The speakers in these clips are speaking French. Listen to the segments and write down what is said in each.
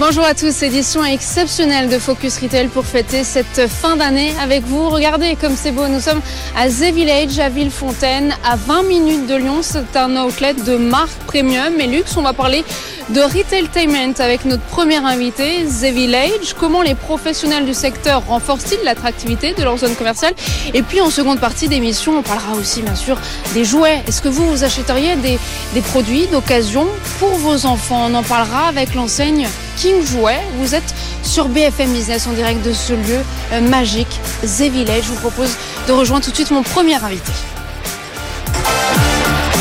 Bonjour à tous, édition exceptionnelle de Focus Retail pour fêter cette fin d'année avec vous. Regardez comme c'est beau, nous sommes à The Village à Villefontaine, à 20 minutes de Lyon. C'est un outlet de marque premium et luxe. On va parler de retailtainment avec notre premier invité, The Village. Comment les professionnels du secteur renforcent-ils l'attractivité de leur zone commerciale? Et puis en seconde partie d'émission, on parlera aussi bien sûr des jouets. Est-ce que vous, vous achèteriez des, des produits d'occasion pour vos enfants? On en parlera avec l'enseigne King Jouet. Vous êtes sur BFM Business en direct de ce lieu euh, magique, The Village. Je vous propose de rejoindre tout de suite mon premier invité.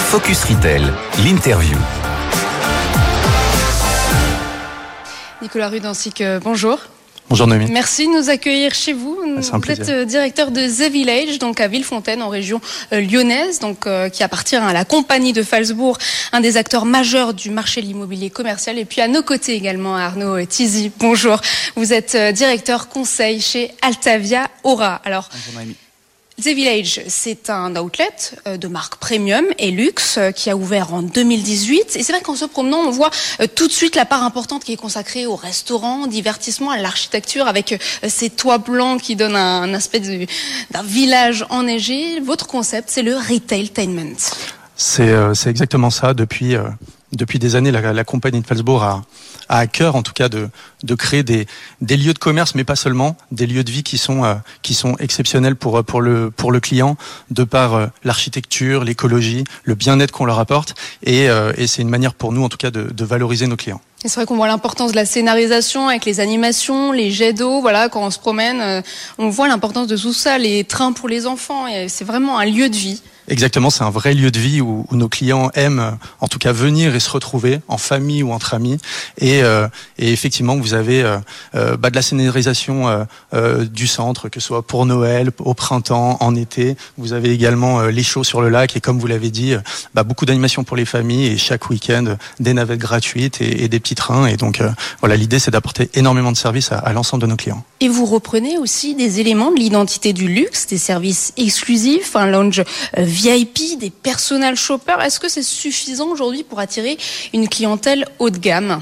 Focus Retail, l'interview. Nicolas Rudancic, euh, bonjour. Bonjour Noémie. Merci de nous accueillir chez vous. un vous êtes plaisir. euh, directeur de The Village, donc à Villefontaine, en région euh, lyonnaise, donc euh, qui appartient à la compagnie de Falsbourg, un des acteurs majeurs du marché de l'immobilier commercial. Et puis à nos côtés également Arnaud Tizi. Bonjour. Vous êtes euh, directeur conseil chez Altavia Aura. Alors. The Village, c'est un outlet euh, de marque premium et luxe euh, qui a ouvert en 2018. Et c'est vrai qu'en se promenant, on voit euh, tout de suite la part importante qui est consacrée au restaurant, au divertissement, à l'architecture, avec ces toits blancs qui donnent un, aspect du- d'un village enneigé. Votre concept, c'est le retailtainment. C'est exactement ça. Depuis, depuis des années, la, compagnie de Falsbourg a à cœur, en tout cas, de, de créer des, des lieux de commerce, mais pas seulement, des lieux de vie qui sont, euh, qui sont exceptionnels pour, euh, pour, le, pour le client, de par euh, l'architecture, l'écologie, le bien-être qu'on leur apporte. Et, et c'est une manière pour nous, en tout cas, de, de valoriser nos clients. C'est vrai qu'on voit l'importance de la scénarisation avec les animations, les jets d'eau. Voilà, quand on se promène, on voit l'importance de tout ça, les trains pour les enfants. C'est vraiment un lieu de vie. Exactement, c'est un vrai lieu de vie où, où nos clients aiment, euh, en tout cas, venir et se retrouver en famille ou entre amis. Et, euh, et effectivement, vous avez euh, euh, bah, de la scénarisation euh, euh, du centre, que ce soit pour Noël, au printemps, en été. Vous avez également les shows sur le lac et, comme vous l'avez dit, bah, beaucoup d'animations pour les familles et chaque week-end des navettes gratuites et, des petits trains. Et donc, voilà, l'idée, c'est d'apporter énormément de services à, à l'ensemble de nos clients. Et vous reprenez aussi des éléments de l'identité du luxe, des services exclusifs, un lounge VIP, des personal shoppers. Est-ce que c'est suffisant aujourd'hui pour attirer une clientèle haut de gamme?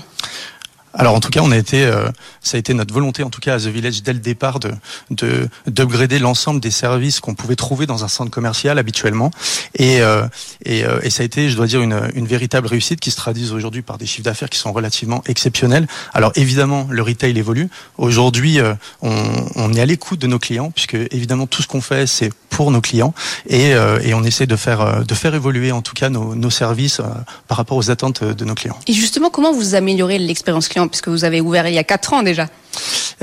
Alors en tout cas, on a été, euh, ça a été notre volonté en tout cas à The Village dès le départ de de d'upgrader l'ensemble des services qu'on pouvait trouver dans un centre commercial habituellement. Et euh, et, euh, et ça a été, je dois dire, une, une véritable réussite qui se traduisent aujourd'hui par des chiffres d'affaires qui sont relativement exceptionnels. Alors évidemment, le retail évolue. Aujourd'hui, euh, on, on est à l'écoute de nos clients puisque évidemment tout ce qu'on fait c'est pour nos clients et, euh, et on essaie de faire euh, de faire évoluer en tout cas nos, nos services par rapport aux attentes de nos clients. Et justement, comment vous améliorez l'expérience client? Puisque vous avez ouvert il y a quatre ans déjà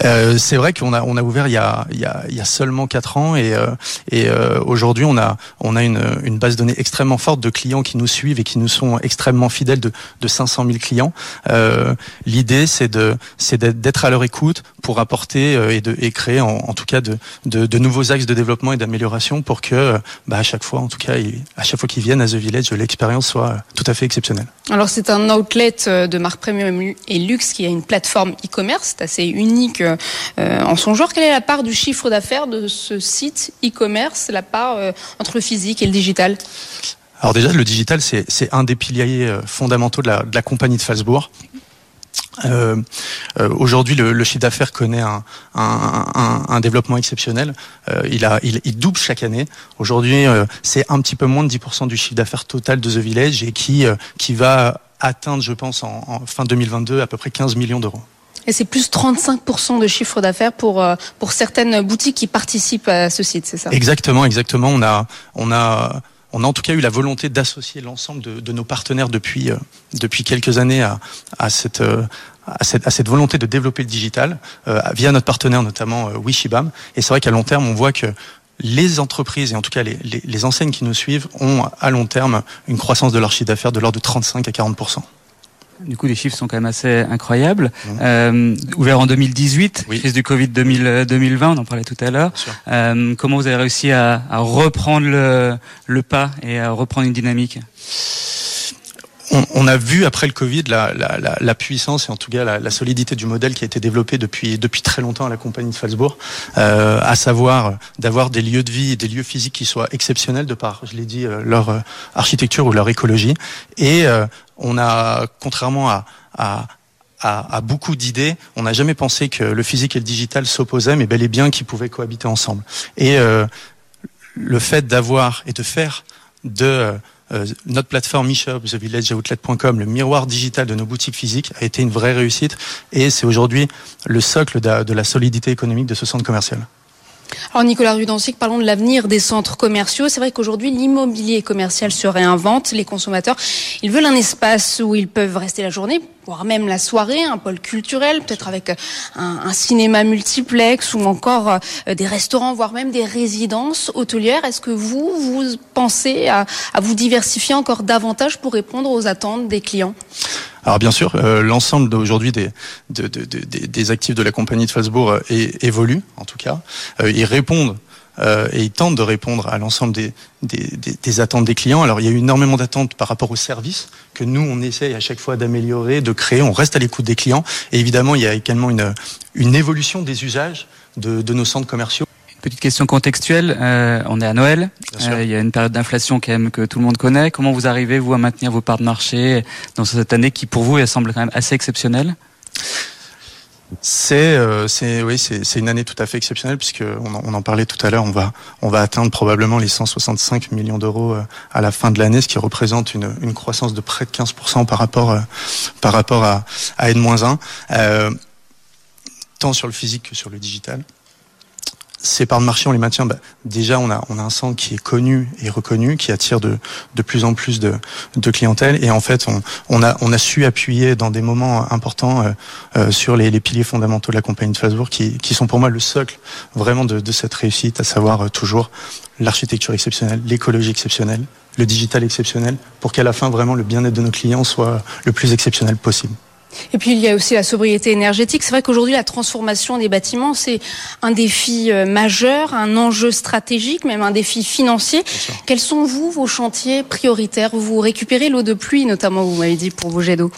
Euh, c'est vrai qu'on a on a ouvert il y a il y a, il y a seulement quatre ans et euh, et euh, aujourd'hui on a on a une une base de données extrêmement forte de clients qui nous suivent et qui nous sont extrêmement fidèles de de 500 000 clients. Euh, L'idée c'est de c'est d'être- à leur écoute pour apporter euh, et de et créer en, en tout cas de, de de nouveaux axes de développement et d'amélioration pour que bah, à chaque fois en tout cas ils- à chaque fois qu'ils viennent à The Village l'expérience soit tout à fait exceptionnelle. Alors c'est un outlet de marque premium et luxe qui a une plateforme e-commerce, assez unique euh, euh, en son genre. Quelle est la part du chiffre d'affaires de ce site e-commerce, la part euh, entre le physique et le digital? Alors déjà, le digital, c'est un des piliers fondamentaux de la, compagnie de Falsbourg. Aujourd'hui, le, chiffre d'affaires connaît un, développement exceptionnel. Il, double chaque année. Aujourd'hui, c'est un petit peu moins de 10% du chiffre d'affaires total de The Village et qui, qui va atteindre, je pense, en, en fin 2022 à peu près 15 millions d'euros. Et c'est plus 35% de chiffre d'affaires pour, euh, pour certaines boutiques qui participent à ce site, c'est ça? Exactement, exactement. On a, on a, on a en tout cas eu la volonté d'associer l'ensemble de, de nos partenaires depuis, euh, depuis quelques années à, à cette, euh, à cette, à cette volonté de développer le digital via notre partenaire notamment Wishibam. Et c'est vrai qu'à long terme, on voit que les entreprises, et en tout cas les, les, les, enseignes qui nous suivent, ont à long terme une croissance de leur chiffre d'affaires de l'ordre de 35 à 40 du coup, les chiffres sont quand même assez incroyables. Mmh. Euh, ouvert en 2018, oui. crise du Covid 2000, 2020, on en parlait tout à l'heure. Euh, comment vous avez réussi à, à reprendre le, le, pas et à reprendre une dynamique? On, on, a vu après le Covid la, la, la, puissance et en tout cas la, solidité du modèle qui a été développé depuis, depuis très longtemps à la compagnie de Falsbourg, euh, à savoir d'avoir des lieux de vie et des lieux physiques qui soient exceptionnels de par, je l'ai dit, euh, leur euh, architecture ou leur écologie. Et euh, on a, contrairement à, à à, à, beaucoup d'idées. On n'a jamais pensé que le physique et le digital s'opposaient, mais bel et bien qu'ils pouvaient cohabiter ensemble. Et euh, le fait d'avoir et de faire de euh, notre plateforme eShop, thevillageoutlet.com, le miroir digital de nos boutiques physiques, a été une vraie réussite et c'est aujourd'hui le socle de, de la solidité économique de ce centre commercial. Alors Nicolas Rudancic, parlons de l'avenir des centres commerciaux. C'est vrai qu'aujourd'hui, l'immobilier commercial se réinvente. Les consommateurs, ils veulent un espace où ils peuvent rester la journée, voire même la soirée, un pôle culturel, peut-être avec un, cinéma multiplex ou encore euh, des restaurants, voire même des résidences hôtelières. Est-ce que vous, vous pensez à vous diversifier encore davantage pour répondre aux attentes des clients? Alors bien sûr, euh, l'ensemble d'aujourd'hui des, de, de, de, des actifs de la compagnie de Falsbourg euh, évolue, en tout cas. Euh, ils répondent et ils tentent de répondre à l'ensemble des, des, des, attentes des clients. Alors il y a eu énormément d'attentes par rapport au service que nous on essaye à chaque fois d'améliorer, de créer. On reste à l'écoute des clients. Et évidemment, il y a également une, une évolution des usages de, de nos centres commerciaux. Petite question contextuelle, euh, on est à Noël, euh, il y a une période d'inflation quand même que tout le monde connaît. Comment vous arrivez, vous, à maintenir vos parts de marché dans cette année qui, pour vous, elle semble quand même assez exceptionnelle? C'est euh, c'est oui c'est une année tout à fait exceptionnelle puisque on en, on en parlait tout à l'heure. On va on va atteindre probablement les 165 millions d'euros à la fin de l'année ce qui représente une, une croissance de près de 15% par rapport euh, par rapport à à N-1 euh, tant sur le physique que sur le digital ces parts de marché, on les maintient. Bah, déjà, on a, un centre qui est connu et reconnu, qui attire de, plus en plus de, de clientèle. Et en fait, on, a, su appuyer dans des moments importants euh, euh, sur les, piliers fondamentaux de la compagnie de Facebook, qui, sont pour moi le socle vraiment de, de cette réussite, à savoir euh, toujours l'architecture exceptionnelle, l'écologie exceptionnelle, le digital exceptionnel, pour qu'à la fin, vraiment, le bien-être de nos clients soit le plus exceptionnel possible. Et puis il y a aussi la sobriété énergétique. C'est vrai qu'aujourd'hui la transformation des bâtiments c'est un défi euh, majeur, un enjeu stratégique, même un défi financier. Quels sont vous vos chantiers prioritaires? Vous récupérez l'eau de pluie notamment, vous m'avez dit pour vos jets d'eau.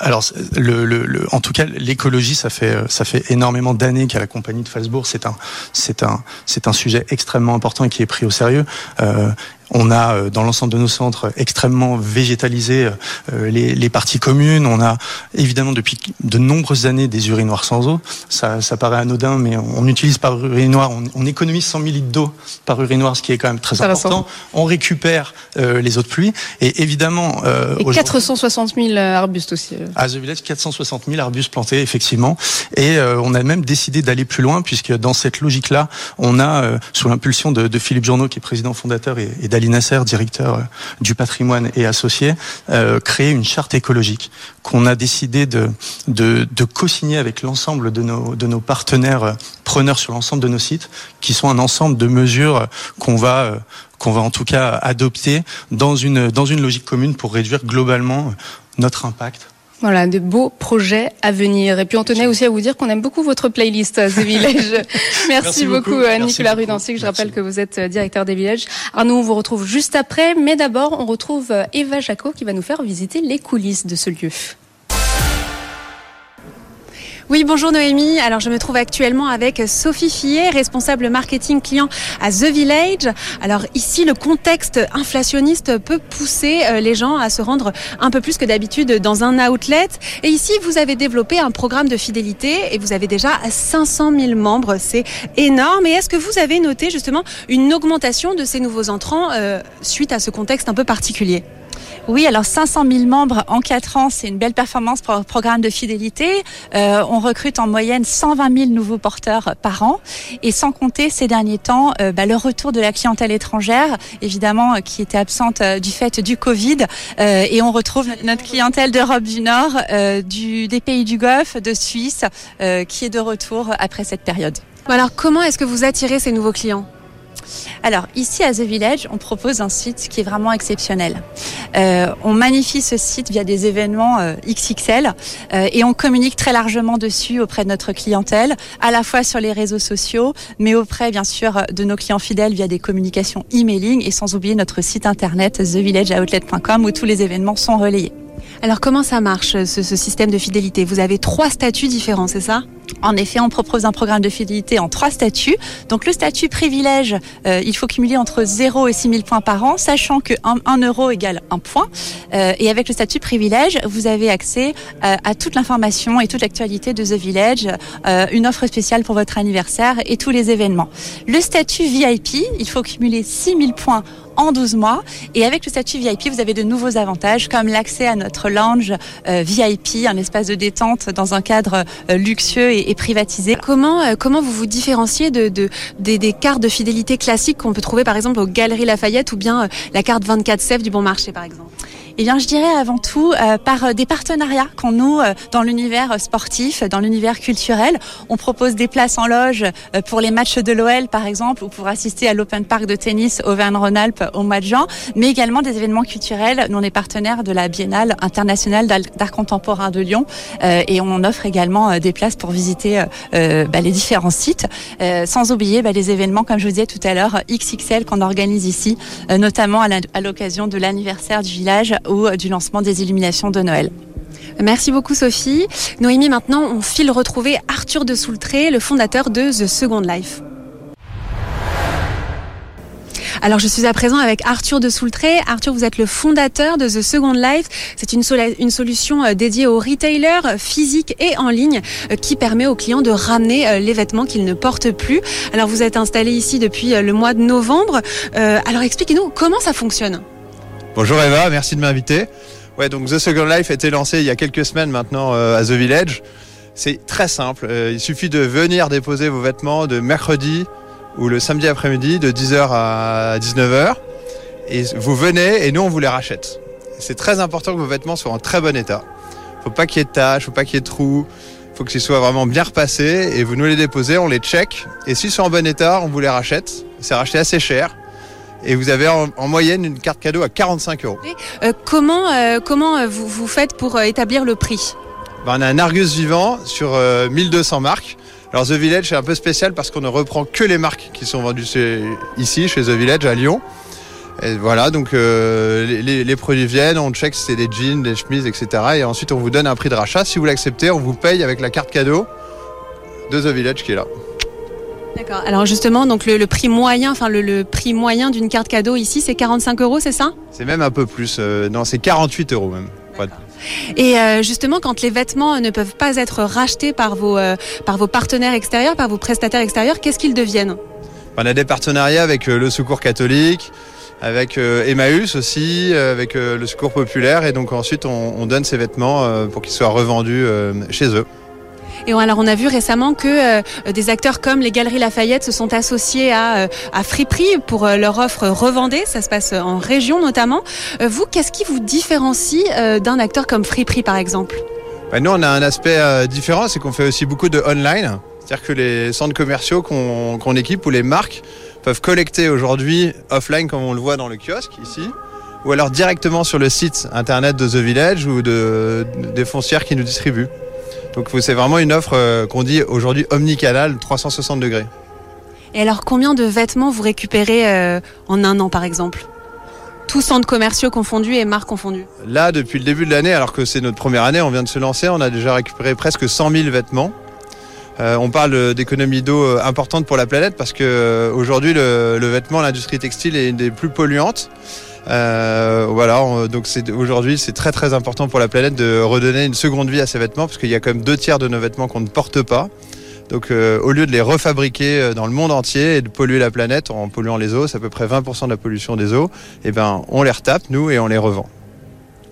Alors, le, le, le, en tout cas, l'écologie, ça fait ça fait énormément d'années qu'à la compagnie de Falsbourg, c'est un c'est un c'est un sujet extrêmement important et qui est pris au sérieux. Euh, on a euh, dans l'ensemble de nos centres extrêmement végétalisé euh, les, les, parties communes. On a évidemment depuis de nombreuses années des urinoirs sans eau. Ça, ça paraît anodin, mais on, utilise par urinoir, on, on, économise 100 000 litres d'eau par urinoir, ce qui est quand même très important. On récupère euh, les eaux de pluie et évidemment. Euh, et 460 000 arbustes aussi. À The Village, 460 000 arbustes plantés effectivement. Et euh, on a même décidé d'aller plus loin puisque dans cette logique-là, on a sous l'impulsion de, de, Philippe Journeau, qui est président fondateur et, et Ali Nasser, directeur euh, du patrimoine et associé, euh, créer une charte écologique qu'on a décidé de, de, co-signer avec l'ensemble de nos, partenaires euh, preneurs sur l'ensemble de nos sites, qui sont un ensemble de mesures qu'on va qu'on va en tout cas adopter dans une logique commune pour réduire globalement notre impact voilà, de beaux projets à venir. Et puis on tenait aussi à vous dire qu'on aime beaucoup votre playlist The Village. Merci, Merci, beaucoup, beaucoup. Nicolas Rudancic. Je rappelle que vous êtes directeur des Villages. Arnaud, on vous retrouve juste après. Mais d'abord, on retrouve Eva Jacot qui va nous faire visiter les coulisses de ce lieu. Oui, bonjour Noémie. Alors, je me trouve actuellement avec Sophie Fillet, responsable marketing client à The Village. Alors, ici, le contexte inflationniste peut pousser euh, les gens à se rendre un peu plus que d'habitude dans un outlet. Et ici, vous avez développé un programme de fidélité et vous avez déjà 500 000 membres. C'est énorme. Et est-ce que vous avez noté justement une augmentation de ces nouveaux entrants euh, suite à ce contexte un peu particulier? Oui, alors 500 000 membres en 4 ans, c'est une belle performance pour un programme de fidélité. Euh, on recrute en moyenne 120 000 nouveaux porteurs par an. Et sans compter ces derniers temps, euh, bah, le retour de la clientèle étrangère, évidemment, euh, qui était absente du fait du Covid. et on retrouve notre clientèle d'Europe du Nord, des pays du Golfe, de Suisse, qui est de retour après cette période. Alors comment est-ce que vous attirez ces nouveaux clients? Alors ici à The Village, on propose un site qui est vraiment exceptionnel. Euh, on magnifie ce site via des événements euh, XXL euh, et on communique très largement dessus auprès de notre clientèle, à la fois sur les réseaux sociaux, mais auprès bien sûr de nos clients fidèles via des communications emailing et sans oublier notre site internet thevillageoutlet.com où tous les événements sont relayés. Alors comment ça marche ce, ce système de fidélité? Vous avez trois statuts différents, c'est ça? En effet, on propose un programme de fidélité en trois statuts. Donc le statut privilège, euh, il faut cumuler entre 0 et 6 000 points par an, sachant que 1, euro égale 1 point. Euh, et avec le statut privilège, vous avez accès euh, à toute l'information et toute l'actualité de The Village, une offre spéciale pour votre anniversaire et tous les événements. Le statut VIP, il faut cumuler 6 000 points en 12 mois. Et avec le statut VIP, vous avez de nouveaux avantages comme l'accès à notre lounge VIP, un espace de détente dans un cadre luxueux et, privatisé. Comment, euh, comment vous vous différenciez de, de des, cartes de fidélité classiques qu'on peut trouver par exemple aux Galeries Lafayette ou bien euh, la carte 24 CEF du Bon Marché par exemple? Eh bien, je dirais avant tout euh, par euh, des partenariats qu'on noue euh, dans l'univers sportif, dans l'univers culturel. On propose des places en loge pour les matchs de l'OL, par exemple, ou pour assister à l'Open Park de tennis Auvergne-Rhône-Alpes au mois de juin, mais également des événements culturels. Nous, on est partenaire de la Biennale internationale d'art contemporain de Lyon et on offre également des places pour visiter bah, les différents sites, sans oublier bah, les événements, comme je vous disais tout à l'heure, XXL qu'on organise ici, notamment à l'occasion de l'anniversaire du village euh, du lancement des illuminations de Noël. Merci beaucoup Sophie. Noémie, maintenant on file retrouver Arthur de Soultré, le fondateur de The Second Life. Alors je suis à présent avec Arthur de Soultré. Arthur, vous êtes le fondateur de The Second Life. C'est une, une, solution euh, dédiée aux retailers euh, physiques et en ligne qui permet aux clients de ramener les vêtements qu'ils ne portent plus. Alors vous êtes installé ici depuis le mois de novembre. alors expliquez-nous comment ça fonctionne. Bonjour Eva, merci de m'inviter. Ouais, donc The Second Life a été lancé il y a quelques semaines maintenant euh, à The Village. C'est très simple, euh, il suffit de venir déposer vos vêtements de mercredi ou le samedi après-midi de 10h à 19h et vous venez et nous on vous les rachète. C'est très important que vos vêtements soient en très bon état. Faut pas qu'il y ait de taches, faut pas qu'il y ait de trous, faut qu'ils soient vraiment bien repassés et vous nous les déposez, on les check et s'ils sont en bon état, on vous les rachète. C'est racheté assez cher et vous avez en, moyenne une carte cadeau à 45 euros. Euh, comment euh, comment euh, vous, vous faites pour établir le prix? Ben, On a un Argus vivant sur 1200 marques. Alors The Village c'est un peu spécial parce qu'on ne reprend que les marques qui sont vendues ici chez The Village à Lyon. Et voilà, donc les, les, produits viennent, on check si c'est des jeans, des chemises, etc. Et ensuite on vous donne un prix de rachat. Si vous l'acceptez, on vous paye avec la carte cadeau de The Village qui est là. D'accord. Alors justement, donc le, prix moyen, enfin le, prix moyen d'une carte cadeau ici, c'est 45 euros, c'est ça? C'est même un peu plus. Euh, non, c'est 48 euros même. Et euh, justement, quand les vêtements ne peuvent pas être rachetés par vos, euh, par vos partenaires extérieurs, par vos prestataires extérieurs, qu'est-ce qu'ils deviennent? On a des partenariats avec le Secours catholique, avec Emmaüs aussi, avec le Secours populaire, et donc ensuite on donne ces vêtements pour qu'ils soient revendus chez eux. Et alors on a vu récemment que euh, des acteurs comme les Galeries Lafayette se sont associés à, euh, à pour euh, leur offre Revendée. Ça se passe en région notamment. vous, qu'est-ce qui vous différencie d'un acteur comme Friperie par exemple? Bah, Nous, on a un aspect différent, c'est qu'on fait aussi beaucoup de online. C'est-à-dire que les centres commerciaux qu'on équipe ou les marques peuvent collecter aujourd'hui offline comme on le voit dans le kiosque ici ou alors directement sur le site internet de The Village ou de, des foncières qui nous distribuent. Donc c'est vraiment une offre euh, qu'on dit aujourd'hui omnicanal 360 degrés. Et alors combien de vêtements vous récupérez euh, en un an par exemple? Tous centres commerciaux confondus et marques confondues Là, depuis le début de l'année, alors que c'est notre première année, on vient de se lancer, on a déjà récupéré presque 100 000 vêtements. Euh, on parle d'économie d'eau importante pour la planète parce que aujourd'hui le, le, vêtement, l'industrie textile est une des plus polluantes. Euh, voilà, donc aujourd'hui c'est très très important pour la planète de redonner une seconde vie à ces vêtements parce qu'il y a quand même deux tiers de nos vêtements qu'on ne porte pas. Donc euh, au lieu de les refabriquer euh, dans le monde entier et de polluer la planète en polluant les eaux, c'est à peu près 20% de la pollution des eaux, et eh ben on les retape nous et on les revend.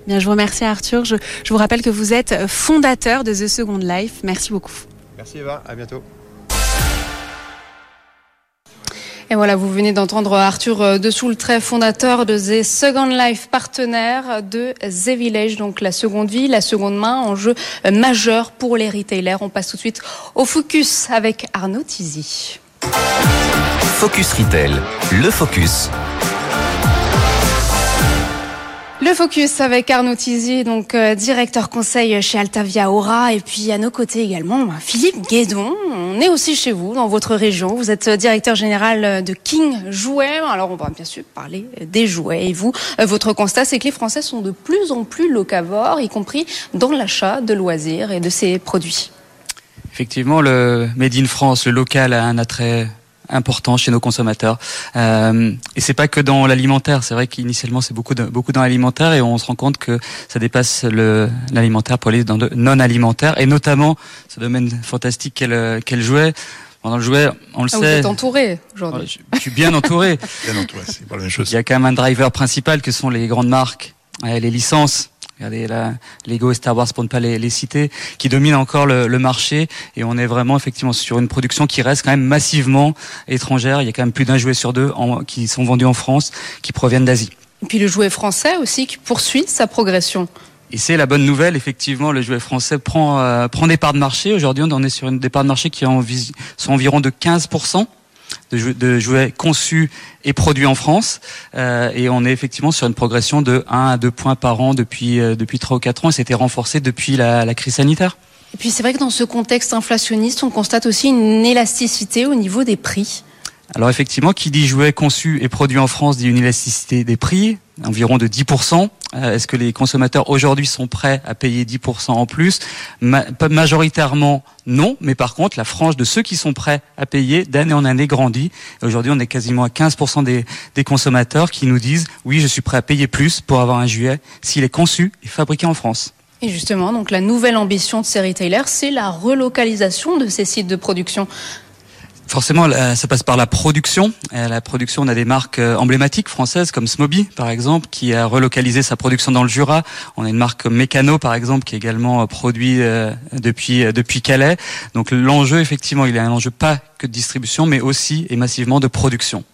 Bien, je vous remercie Arthur. Je, je vous rappelle que vous êtes fondateur de The Second Life. Merci beaucoup. Merci Eva, à bientôt. Et voilà, vous venez d'entendre Arthur Dessous-le-Trait, fondateur de The Second Life, partenaire de The Village, donc la seconde vie, la seconde main, enjeu majeur pour les retailers. On passe tout de suite au focus avec Arnaud Tizy. Focus Retail, le focus. Le focus avec Arnaud Tizy, donc euh, directeur conseil chez Altavia Aura, et puis à nos côtés également bah, Philippe Guédon. On est aussi chez vous, dans votre région. Vous êtes directeur général de King Jouets. Alors on va bien sûr parler des jouets. Et vous, euh, votre constat, c'est que les Français sont de plus en plus locavores, y compris dans l'achat de loisirs et de ces produits. Effectivement, le Made in France, le local a un attrait important chez nos consommateurs. Euh, et c'est pas que dans l'alimentaire. C'est vrai qu'initialement c'est beaucoup de, beaucoup dans l'alimentaire et on se rend compte que ça dépasse le l'alimentaire pour aller dans le non alimentaire et notamment ce domaine fantastique qu'elle qu'elle jouait. Dans le jouet, on le ah, sait. Vous êtes entouré aujourd'hui. Je, je, suis bien entouré. bien entouré, c'est pas la même chose. Il y a quand même un driver principal que sont les grandes marques, les licences. Regardez là, Lego et Star Wars pour ne pas les, les citer, qui dominent encore le, le, marché et on est vraiment effectivement sur une production qui reste quand même massivement étrangère. Il y a quand même plus d'un jouet sur deux en, qui sont vendus en France, qui proviennent d'Asie. Et puis le jouet français aussi qui poursuit sa progression. Et c'est la bonne nouvelle, effectivement, le jouet français prend euh, prend des parts de marché. Aujourd'hui, on est sur une des parts de marché qui en, sont environ de 15 de, de, jouets conçus et produits en France. Euh, et on est effectivement sur une progression de 1 à 2 points par an depuis, euh, depuis 3 ou 4 ans. Et c'était renforcé depuis la, la crise sanitaire. Et puis c'est vrai que dans ce contexte inflationniste, on constate aussi une élasticité au niveau des prix. Alors effectivement, qui dit jouets conçus et produits en France dit une élasticité des prix, environ de 10%. Euh, Est-ce que les consommateurs aujourd'hui sont prêts à payer 10% en plus? Ma Majoritairement non, mais par contre la frange de ceux qui sont prêts à payer d'année en année grandit. Aujourd'hui on est quasiment à 15% des, consommateurs qui nous disent oui je suis prêt à payer plus pour avoir un jouet s'il est conçu et fabriqué en France. Et justement, donc la nouvelle ambition de ces retailers, c'est la relocalisation de ces sites de production. Forcément, ça passe par la production. La production, on a des marques emblématiques françaises comme Smoby, par exemple, qui a relocalisé sa production dans le Jura. On a une marque comme Mécano, par exemple, qui est également produit depuis depuis Calais. Donc l'enjeu, effectivement, il est un enjeu pas que de distribution, mais aussi et massivement de production.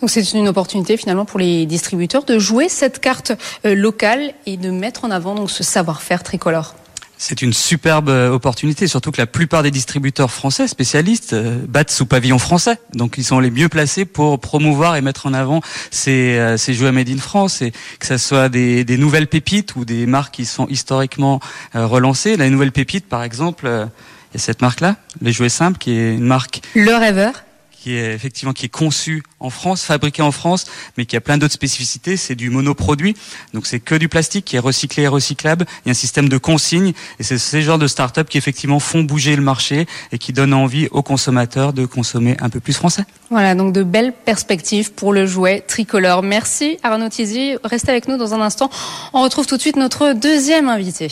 Donc c'est une opportunité finalement pour les distributeurs de jouer cette carte locale et de mettre en avant donc ce savoir-faire tricolore. C'est une superbe opportunité, surtout que la plupart des distributeurs français spécialistes battent sous pavillon français. Donc ils sont les mieux placés pour promouvoir et mettre en avant ces, ces jouets made in France, et que ce soit des, des, nouvelles pépites ou des marques qui sont historiquement relancées. La nouvelle pépite, par exemple, il y a cette marque-là, les jouets simples, qui est une marque... Le rêveur qui est effectivement qui est conçu en France, fabriqué en France, mais qui a plein d'autres spécificités. C'est du monoproduit, donc c'est que du plastique qui est recyclé et recyclable. Il y a un système de consigne, et c'est ces genres de start-up qui effectivement font bouger le marché et qui donnent envie aux consommateurs de consommer un peu plus français. Voilà, donc de belles perspectives pour le jouet tricolore. Merci Arnaud Tizy. Restez avec nous dans un instant. On retrouve tout de suite notre deuxième invité.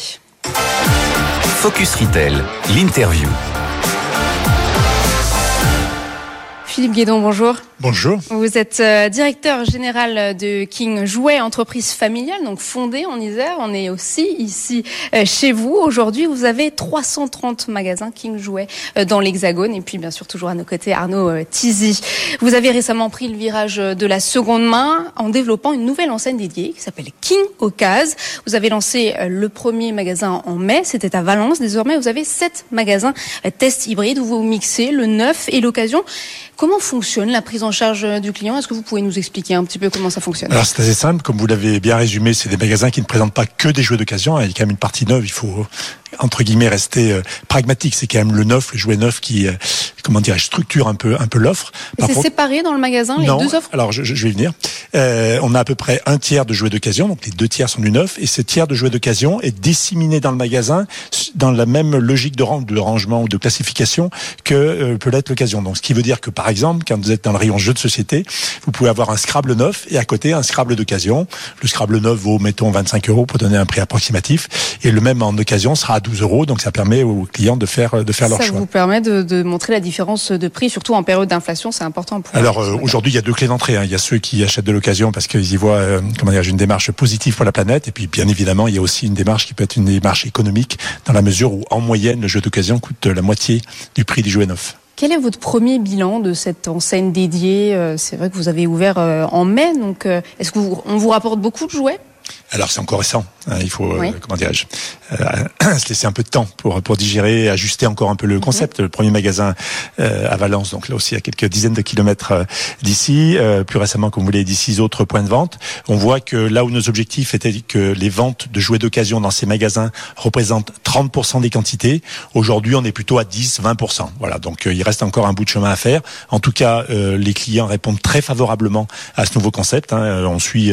Focus Retail, l'interview. Philippe Guédon, bonjour. Bonjour. Vous êtes euh, directeur général de King Jouet, entreprise familiale, donc fondée en Isère. On est aussi ici euh, chez vous. Aujourd'hui, vous avez 330 magasins King Jouet euh, dans l'Hexagone. Et puis, bien sûr, toujours à nos côtés, Arnaud Tizy. Vous avez récemment pris le virage de la seconde main en développant une nouvelle enseigne dédiée qui s'appelle King Ocase. Vous avez lancé le premier magasin en mai. C'était à Valence. Désormais, vous avez sept magasins test hybride où vous mixez le neuf et l'occasion. Comment fonctionne la prise en charge du client. Est-ce que vous pouvez nous expliquer un petit peu comment ça fonctionne? Alors c'est assez simple, comme vous l'avez bien résumé, c'est des magasins qui ne présentent pas que des jouets d'occasion, il y a quand même une partie neuve, il faut entre guillemets rester euh, pragmatique, c'est quand même le neuf, le jouet neuf qui euh, comment dire, structure un peu un peu l'offre. C'est séparé dans le magasin les deux offres? Alors je, je, vais y venir. Euh, on a à peu près un tiers de jouets d'occasion, donc les deux tiers sont du neuf, et ce tiers de jouets d'occasion est disséminé dans le magasin dans la même logique de, rang, de rangement ou de classification que euh, peut l'être l'occasion. Donc ce qui veut dire que par exemple, quand vous êtes dans le rayon jeux de société, vous pouvez avoir un Scrabble neuf et à côté un Scrabble d'occasion. Le Scrabble neuf vaut mettons 25 euros pour donner un prix approximatif, et le même en occasion sera à 12 euros. Donc ça permet aux clients de faire de faire leur choix. Ça vous permet de, de, montrer la différence de prix, surtout en période d'inflation, c'est important. Pour Alors aujourd'hui, il y a deux clés d'entrée. Hein. Il y a ceux qui achètent de l'occasion parce qu'ils y voient comment dire une démarche positive pour la planète, et puis bien évidemment, il y a aussi une démarche qui peut être une démarche économique dans la mesure où en moyenne le jeu d'occasion coûte la moitié du prix du jouet neuf. Quel est votre premier bilan de cette enseigne dédiée euh, C'est vrai que vous avez ouvert euh, en mai, donc euh, est-ce qu'on vous rapporte beaucoup de jouets? Alors c'est encore récent. Hein, il faut euh, comment dirais-je euh, se laisser un peu de temps pour pour digérer, ajuster encore un peu le concept. Le premier magasin euh, à Valence, donc là aussi à quelques dizaines de kilomètres euh, d'ici. Euh, plus récemment, comme vous voulez, dix autres points de vente. On voit que là où nos objectifs étaient que les ventes de jouets d'occasion dans ces magasins représentent 30% des quantités, aujourd'hui on est plutôt à 10-20%. Voilà, donc il reste encore un bout de chemin à faire. En tout cas, les clients répondent très favorablement à ce nouveau concept. Hein. On suit,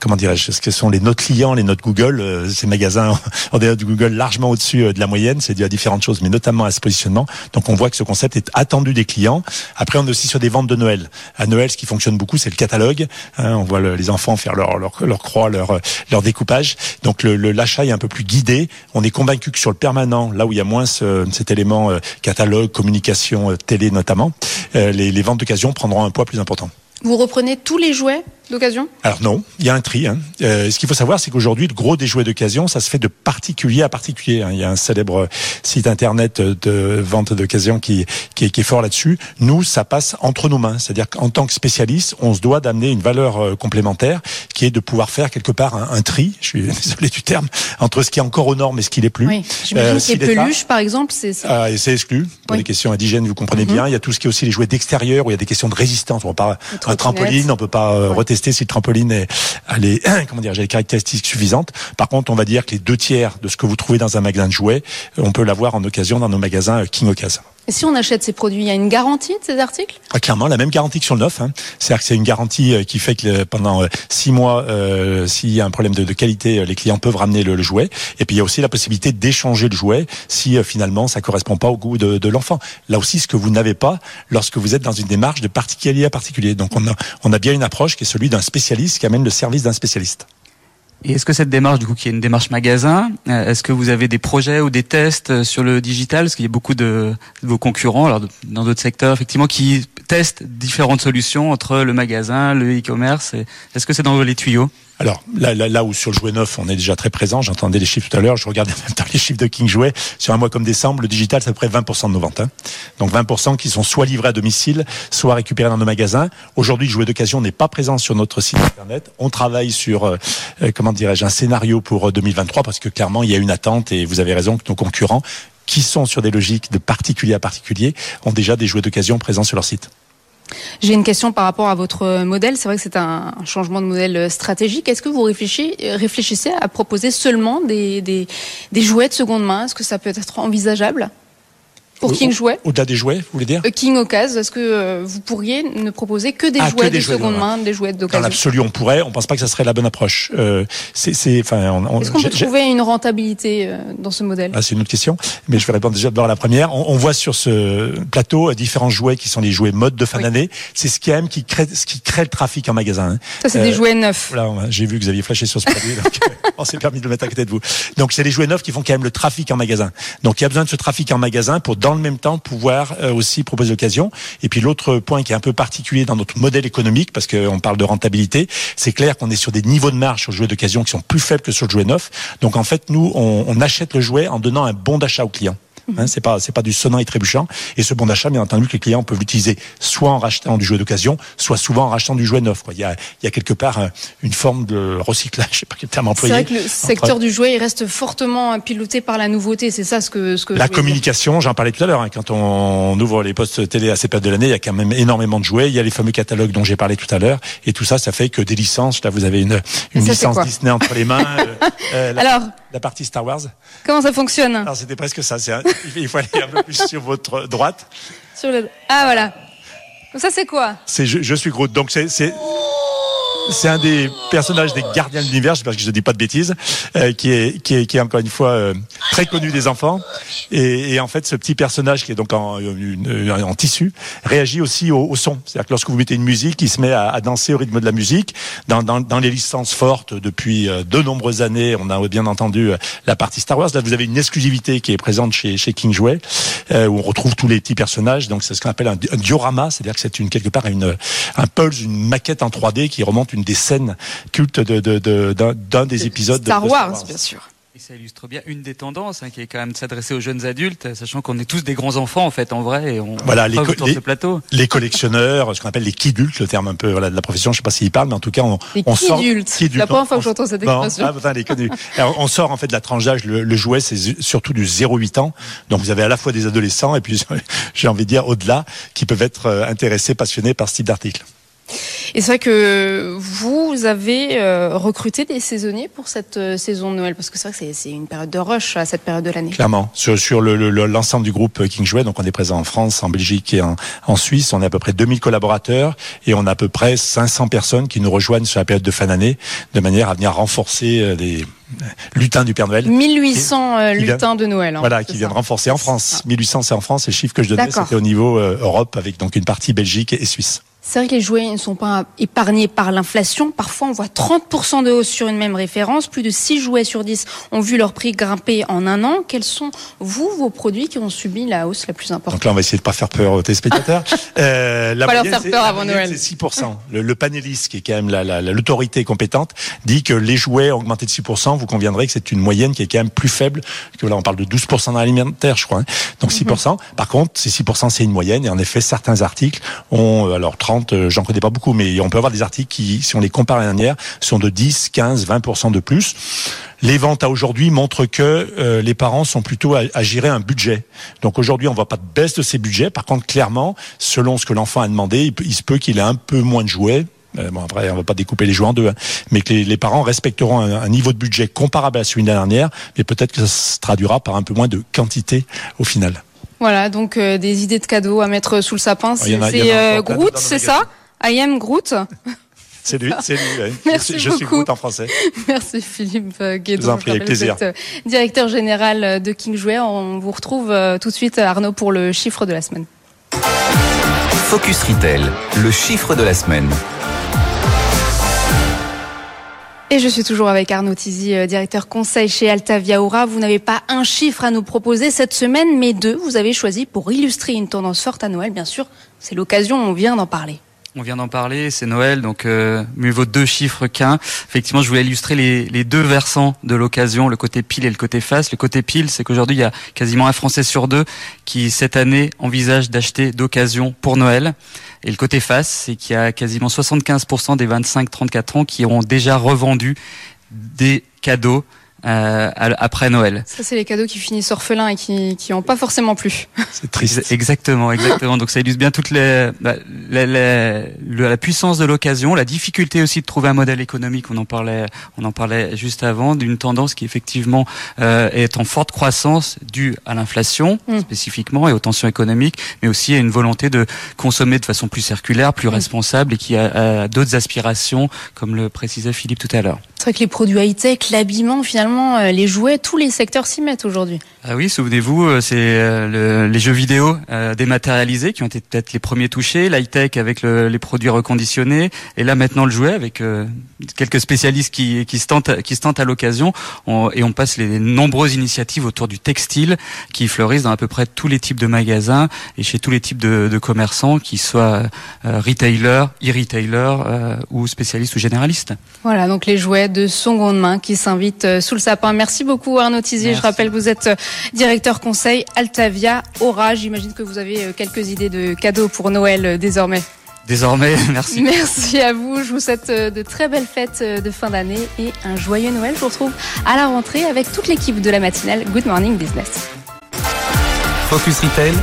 comment dirais-je, ce que sont les notes clients, les notes Google, euh, ces magasins en dehors du Google largement au-dessus euh, de la moyenne, c'est dû à différentes choses, mais notamment à ce positionnement. Donc on voit que ce concept est attendu des clients. Après, on est aussi sur des ventes de Noël. À Noël, ce qui fonctionne beaucoup, c'est le catalogue. Hein, on voit les enfants faire leur, leur, croix, leur, leur découpage. Donc le, l'achat est un peu plus guidé. On est convaincu que sur le permanent, là où il y a moins ce, cet élément euh, catalogue, communication, télé notamment, les ventes d'occasion prendront un poids plus important. Vous reprenez tous les jouets d'occasion Alors non, il y a un tri. Hein. Euh, ce qu'il faut savoir, c'est qu'aujourd'hui, le gros des jouets d'occasion, ça se fait de particulier à particulier. Hein. Il y a un célèbre site internet de vente d'occasion qui, qui, qui, est fort là-dessus. Nous, ça passe entre nos mains. C'est-à-dire qu'en tant que spécialiste, on se doit d'amener une valeur euh, complémentaire qui est de pouvoir faire quelque part un, tri, je suis désolé du terme, entre ce qui est encore aux normes et ce qui l'est plus. Oui. J'imagine euh, si qu'il peluche, par exemple, c'est... Ah, c'est exclu. Pour des questions indigènes, vous comprenez mhm. bien. Il y a tout ce qui est aussi les jouets d'extérieur, où il y a des questions de résistance. On peut pas un trampoline, on peut pas euh, retester si le trampoline est, elle comment dire, j'ai les caractéristiques suffisantes. Par contre, on va dire que les deux tiers de ce que vous trouvez dans un magasin de jouets, on peut l'avoir en occasion dans nos magasins King Occasion. Et si on achète ces produits, il y a une garantie de ces articles? Ah, Clairement, la même garantie que sur le neuf. Hein. C'est-à-dire que c'est une garantie euh, qui fait que pendant euh, six mois, euh, s'il y a un problème de, qualité, les clients peuvent ramener le, jouet. Et puis il y a aussi la possibilité d'échanger le jouet si finalement ça correspond pas au goût de, de l'enfant. Là aussi, ce que vous n'avez pas lorsque vous êtes dans une démarche de particulier à particulier. Donc on a, on a bien une approche qui est celui d'un spécialiste qui amène le service d'un spécialiste. Et est-ce que cette démarche, du coup, qui est une démarche magasin, euh, est-ce que vous avez des projets ou des tests euh, sur le digital? Parce qu'il y a beaucoup de, de vos concurrents, alors dans d'autres secteurs, effectivement, qui testent différentes solutions entre le magasin, le e-commerce. Est-ce que c'est dans les tuyaux? Alors là, où sur le jouet neuf, on est déjà très présent. J'entendais les chiffres tout à l'heure. Je regardais même temps les chiffres de King Jouet. Sur un mois comme décembre, le digital, c'est à peu près 20% de nos ventes. Hein. Donc 20% qui sont soit livrés à domicile, soit récupérés dans nos magasins. Aujourd'hui, le jouet d'occasion n'est pas présent sur notre site internet. On travaille sur, euh, euh, comment dirais-je, un scénario pour 2023 euh, parce que clairement, il y a une attente et vous avez raison que nos concurrents qui sont sur des logiques de particulier à particulier ont déjà des jouets d'occasion présents sur leur site. J'ai une question par rapport à votre modèle. C'est vrai que c'est un changement de modèle stratégique. Est-ce que vous réfléchissez, à proposer seulement des, jouets de seconde main? Est-ce que ça peut être envisageable? Pour King Jouet Au-delà des jouets, vous voulez dire euh, King Occasion, est-ce que euh, vous pourriez ne proposer que des ah, jouets de seconde main, des jouets d'occasion Dans l'absolu, on pourrait. On pense pas que ça serait la bonne approche. Euh, c'est, enfin, Est-ce qu'on peut trouver une rentabilité euh, dans ce modèle? Ah, C'est une autre question, mais je vais répondre déjà d'abord à la première. On, on, voit sur ce plateau différents jouets qui sont les jouets mode de fin d'année. C'est ce qui aime, qui crée, ce qui crée le trafic en magasin. Hein. Ça, c'est des jouets neufs. Voilà, j'ai vu que vous aviez flashé sur ce produit, donc on s'est permis de le mettre à côté de vous. Donc, c'est les jouets neufs qui font quand même le trafic en magasin. Donc, il y a besoin de ce trafic en magasin pour, dans le même temps, pouvoir euh, aussi proposer l'occasion. Et puis l'autre point qui est un peu particulier dans notre modèle économique, parce qu'on parle de rentabilité, c'est clair qu'on est sur des niveaux de marge sur le jouet d'occasion qui sont plus faibles que sur le jouet neuf. Donc en fait, nous, on, on achète le jouet en donnant un bon d'achat au client. Hein, c'est pas c'est pas du sonnant et trébuchant. Et ce bon d'achat, bien entendu, que les clients peuvent l'utiliser soit en rachetant du jouet d'occasion, soit souvent en rachetant du jouet neuf. Quoi. Il y a il y a quelque part euh, une forme de recyclage. Je sais pas quel terme employer. C'est vrai que le secteur du jouet il reste fortement piloté par la nouveauté. C'est ça ce que ce que la communication. J'en parlais tout à l'heure. Hein, quand on ouvre les postes télé à ces périodes de l'année, il y a quand même énormément de jouets. Il y a les fameux catalogues dont j'ai parlé tout à l'heure. Et tout ça, ça fait que des licences. Là, vous avez une une licence Disney entre les mains. Euh, euh, Alors la partie Star Wars. Comment ça fonctionne Alors c'était presque ça. il faut aller un peu plus sur votre droite. Sur le... Ah voilà. Ça c'est quoi? C'est je, suis Groot. Donc c'est c'est un des personnages des Gardiens de l'univers, parce que je dis pas de bêtises, euh, qui, est, qui, est, qui est encore une fois euh, très connu des enfants. Et, et, en fait, ce petit personnage qui est donc en, en tissu réagit aussi au, au son. C'est-à-dire que lorsque vous mettez une musique, il se met à, à danser au rythme de la musique. Dans, dans, dans, les licences fortes depuis de nombreuses années, on a bien entendu la partie Star Wars. Là, vous avez une exclusivité qui est présente chez, chez King Jouet, euh, où on retrouve tous les petits personnages. Donc, c'est ce qu'on appelle un, un diorama, c'est-à-dire que c'est une quelque part une un pulse, une maquette en 3D qui remonte une des scènes cultes de, de, de, d'un des épisodes Star, de, Wars, Star Wars, bien sûr. Et ça illustre bien une des tendances, hein, qui est quand même de s'adresser aux jeunes adultes, sachant qu'on est tous des grands enfants en fait, en vrai, et on voilà les, ce plateau. les collectionneurs, ce qu'on appelle les kidultes, le terme un peu voilà, de la profession, je sais pas s'il parle, mais en tout cas on, les on sort. C'est la première fois que j'entends cette expression. Bon, ah, les Alors, on sort en fait de la tranche d'âge, le, le, jouet c'est surtout du 0-8 ans, donc vous avez à la fois des adolescents et puis j'ai envie de dire au-delà, qui peuvent être euh, intéressés, passionnés par ce type d'article. Et c'est vrai que vous avez euh, recruté des saisonniers pour cette euh, saison de Noël, parce que c'est vrai que c'est une période de rush à cette période de l'année. Clairement, sur, sur l'ensemble le, du groupe King Jouet, donc on est présent en France, en Belgique et en, en, Suisse, on a à peu près 2000 collaborateurs et on a à peu près 500 personnes qui nous rejoignent sur la période de fin d'année, de manière à venir renforcer les lutins du Père Noël. 1800 euh, lutins de Noël. Hein, voilà, qui viennent renforcer en France. Ah. 1800 c'est en France, et le chiffre que je donnais c'était au niveau euh, Europe avec donc une partie Belgique et Suisse. C'est vrai que les jouets ne sont pas épargnés par l'inflation. Parfois, on voit 30% de hausse sur une même référence. Plus de 6 jouets sur 10 ont vu leur prix grimper en un an. Quels sont, vous, vos produits qui ont subi la hausse la plus importante? Donc là, on va essayer de pas faire peur aux téléspectateurs. euh, la pas leur faire peur avant Noël. C'est 6%. Le, le panéliste, qui est quand même l'autorité la, la, compétente, dit que les jouets ont augmenté de 6%. Vous conviendrez que c'est une moyenne qui est quand même plus faible que là, on parle de 12% dans l'alimentaire, je crois. Hein. Donc 6%. Mm -hmm. Par contre, ces 6%, c'est une moyenne. Et en effet, certains articles ont, alors 30 j'en connais pas beaucoup, mais on peut avoir des articles qui, si on les compare à l'année dernière, sont de 10, 15, 20% de plus. Les ventes à aujourd'hui montrent que euh, les parents sont plutôt à, gérer un budget. Donc aujourd'hui, on voit pas de baisse de ces budgets. Par contre, clairement, selon ce que l'enfant a demandé, il, se peut qu'il ait un peu moins de jouets. Euh, bon après, on va pas découper les jouets en deux, hein, mais que les, parents respecteront un, un, niveau de budget comparable à celui de l'année dernière, mais peut-être que ça se traduira par un peu moins de quantité au final. Voilà, donc euh, des idées de cadeaux à mettre sous le sapin. C'est euh, Groot, c'est ça I am Groot. C'est lui, c'est lui. Merci je, beaucoup. suis Groot en français. Merci Philippe Guédon. Je vous en prie, avec plaisir. Êtes, directeur général de King Jouet. On vous retrouve tout de suite, Arnaud, pour le chiffre de la semaine. Focus Retail, le chiffre de la semaine. Et je suis toujours avec Arnaud Tizi, directeur conseil chez Altavia Aura. Vous n'avez pas un chiffre à nous proposer cette semaine, mais deux. Vous avez choisi pour illustrer une tendance forte à Noël, bien sûr. C'est l'occasion, on vient d'en parler. On vient d'en parler, c'est Noël, donc euh, mieux vaut deux chiffres qu'un. Effectivement, je voulais illustrer les, les deux versants de l'occasion, le côté pile et le côté face. Le côté pile, c'est qu'aujourd'hui, il y a quasiment un Français sur deux qui, cette année, envisage d'acheter d'occasion pour Noël. Et le côté face, c'est qu'il y a quasiment 75% des 25-34 ans qui ont déjà revendu des cadeaux euh, après Noël. Ça, c'est les cadeaux qui finissent orphelins et qui qui ont pas forcément plu. C'est triste. Exactement, exactement. Donc ça illustre bien toute les, la, la, la, la puissance de l'occasion, la difficulté aussi de trouver un modèle économique. On en parlait, on en parlait juste avant d'une tendance qui effectivement euh, est en forte croissance due à l'inflation mm. spécifiquement et aux tensions économiques, mais aussi à une volonté de consommer de façon plus circulaire, plus mm. responsable et qui a, a d'autres aspirations, comme le précisait Philippe tout à l'heure. C'est vrai que les produits high-tech, l'habillement, finalement, euh, les jouets, tous les secteurs s'y mettent aujourd'hui. Ah oui, souvenez-vous, euh, c'est euh, le, les jeux vidéo euh, dématérialisés qui ont été peut-être les premiers touchés, l'high-tech avec le, les produits reconditionnés, et là maintenant le jouet avec euh, quelques spécialistes qui, qui se tentent, qui se tentent à l'occasion, et on passe les nombreuses initiatives autour du textile qui fleurissent dans à peu près tous les types de magasins et chez tous les types de, de commerçants, qui soient retailers, e-retailers ou spécialistes ou généralistes. Voilà, donc les jouets de seconde main qui s'invitent sous le sapin. Merci beaucoup Arnaud Tizier. Je rappelle que vous êtes directeur conseil Altavia Aura. J'imagine que vous avez quelques idées de cadeaux pour Noël désormais. Désormais, merci. Merci à vous. Je vous souhaite de très belles fêtes de fin d'année et un joyeux Noël. Je vous retrouve à la rentrée avec toute l'équipe de la matinale Good Morning Business. Focus Retail,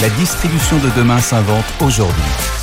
la distribution de demain s'invente aujourd'hui.